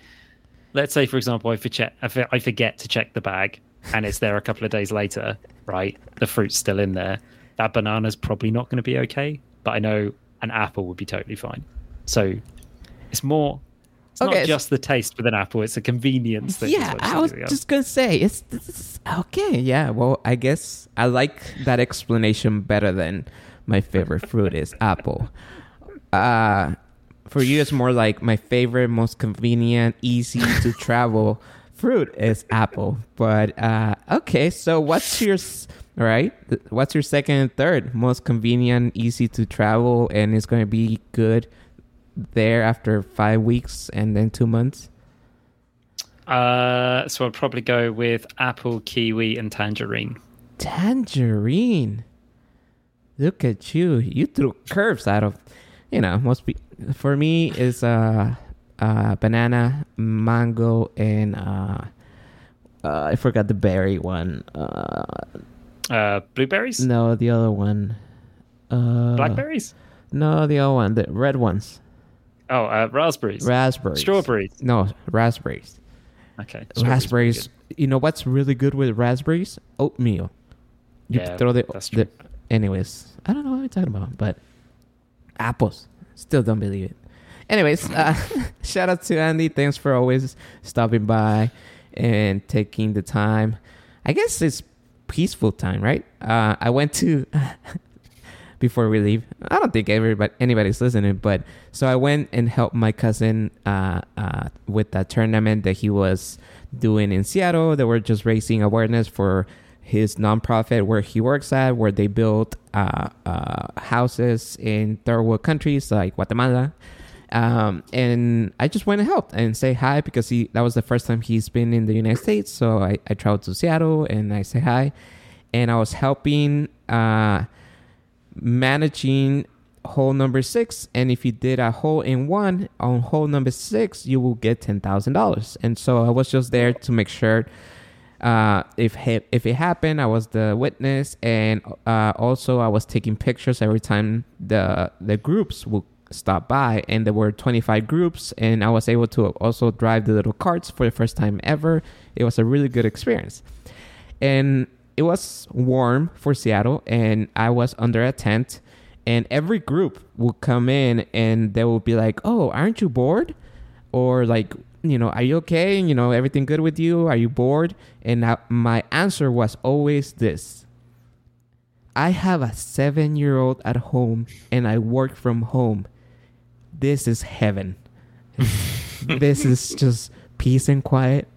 let's say for example, I forget I forget to check the bag and it's there a couple of days later. Right, the fruit's still in there. That banana's probably not going to be okay, but I know an apple would be totally fine. So it's more. It's Okay, not just the taste with an apple; it's a convenience thing. Yeah, I was just gonna say it's, it's okay. Yeah, well, I guess I like that explanation better than my favorite fruit is apple. Uh for you, it's more like my favorite, most convenient, easy to travel fruit is apple. But uh okay, so what's your s- all right? What's your second and third most convenient, easy to travel, and it's going to be good there after five weeks and then two months? Uh, so I'll probably go with apple, kiwi, and tangerine. Tangerine. Look at you. You threw curves out of, you know, most be for me is uh, uh banana, mango, and uh, uh I forgot the berry one. Uh Uh, blueberries, no, the other one. Uh blackberries. No, the other one, the red ones. Oh, uh, raspberries, Raspberries. strawberries. No, raspberries. Okay, raspberries. You know what's really good with raspberries? Oatmeal. You Yeah, throw the, the anyways. I don't know what you're talking about, but apples. Still don't believe it. Anyways, uh, shout out to Andy. Thanks for always stopping by and taking the time. I guess it's peaceful time, right? Uh, I went to before we leave. I don't think everybody anybody's listening, but so I went and helped my cousin uh, uh, with that tournament that he was doing in Seattle. They were just raising awareness for his nonprofit where he works at, where they build uh, uh, houses in third world countries like Guatemala. Um, and I just went and helped and say hi because he that was the first time he's been in the United States. So I, I traveled to Seattle and I say hi, and I was helping uh, managing hole number six. And if you did a hole in one on hole number six, you will get ten thousand dollars. And so I was just there to make sure uh, if if it happened, I was the witness, and uh, also I was taking pictures every time the the groups would stop by, and there were 25 groups, and I was able to also drive the little carts for the first time ever. It was a really good experience, and it was warm for Seattle, and I was under a tent, and every group would come in, and they would be like, "Oh, aren't you bored?" or like you know are you okay? You know everything good with you? Are you bored? And I, my answer was always this. I have a seven year old at home and i work from home. This is heaven. This is just peace and quiet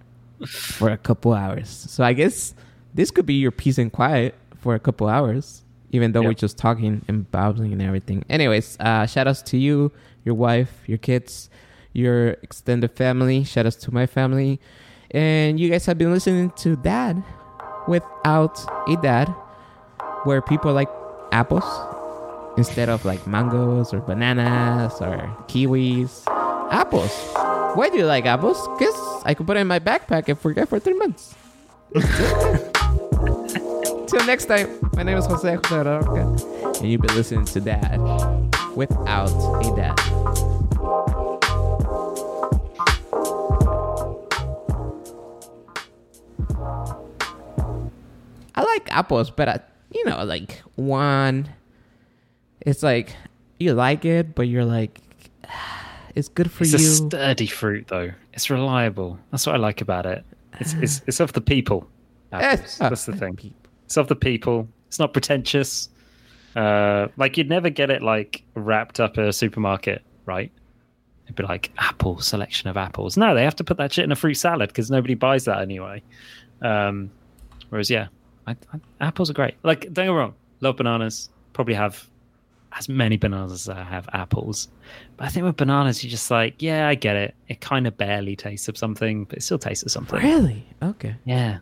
for a couple hours. So i guess this could be your peace and quiet for a couple hours even though we're just talking and babbling and everything. Anyways uh shout outs to you your wife your kids your extended family. Shout outs to my family. And you guys have been listening to Dad without a dad, where people like apples instead of like mangoes or bananas or kiwis. Apples. Why do you like apples? Because I could put it in my backpack and forget for three months. Till next time, my name is Jose Jose and you've been listening to Dad without a dad. I like apples, but I, you know, like one, it's like you like it, but you're like, it's good for It's you. It's a sturdy fruit, though. It's reliable. That's what I like about it. It's it's, it's of the people. Apples. Yes. That's the thing. It's of the people. It's not pretentious. Uh, like you'd never get it like wrapped up at a supermarket, right? It'd be like apple selection of apples. No, they have to put that shit in a fruit salad because nobody buys that anyway. Um, whereas, yeah, I, I, apples are great. Like, don't get me wrong, love bananas. Probably have as many bananas as I have apples. But I think with bananas, you're just like, yeah, I get it. It kind of barely tastes of something, but it still tastes of something. Really? Okay. Yeah,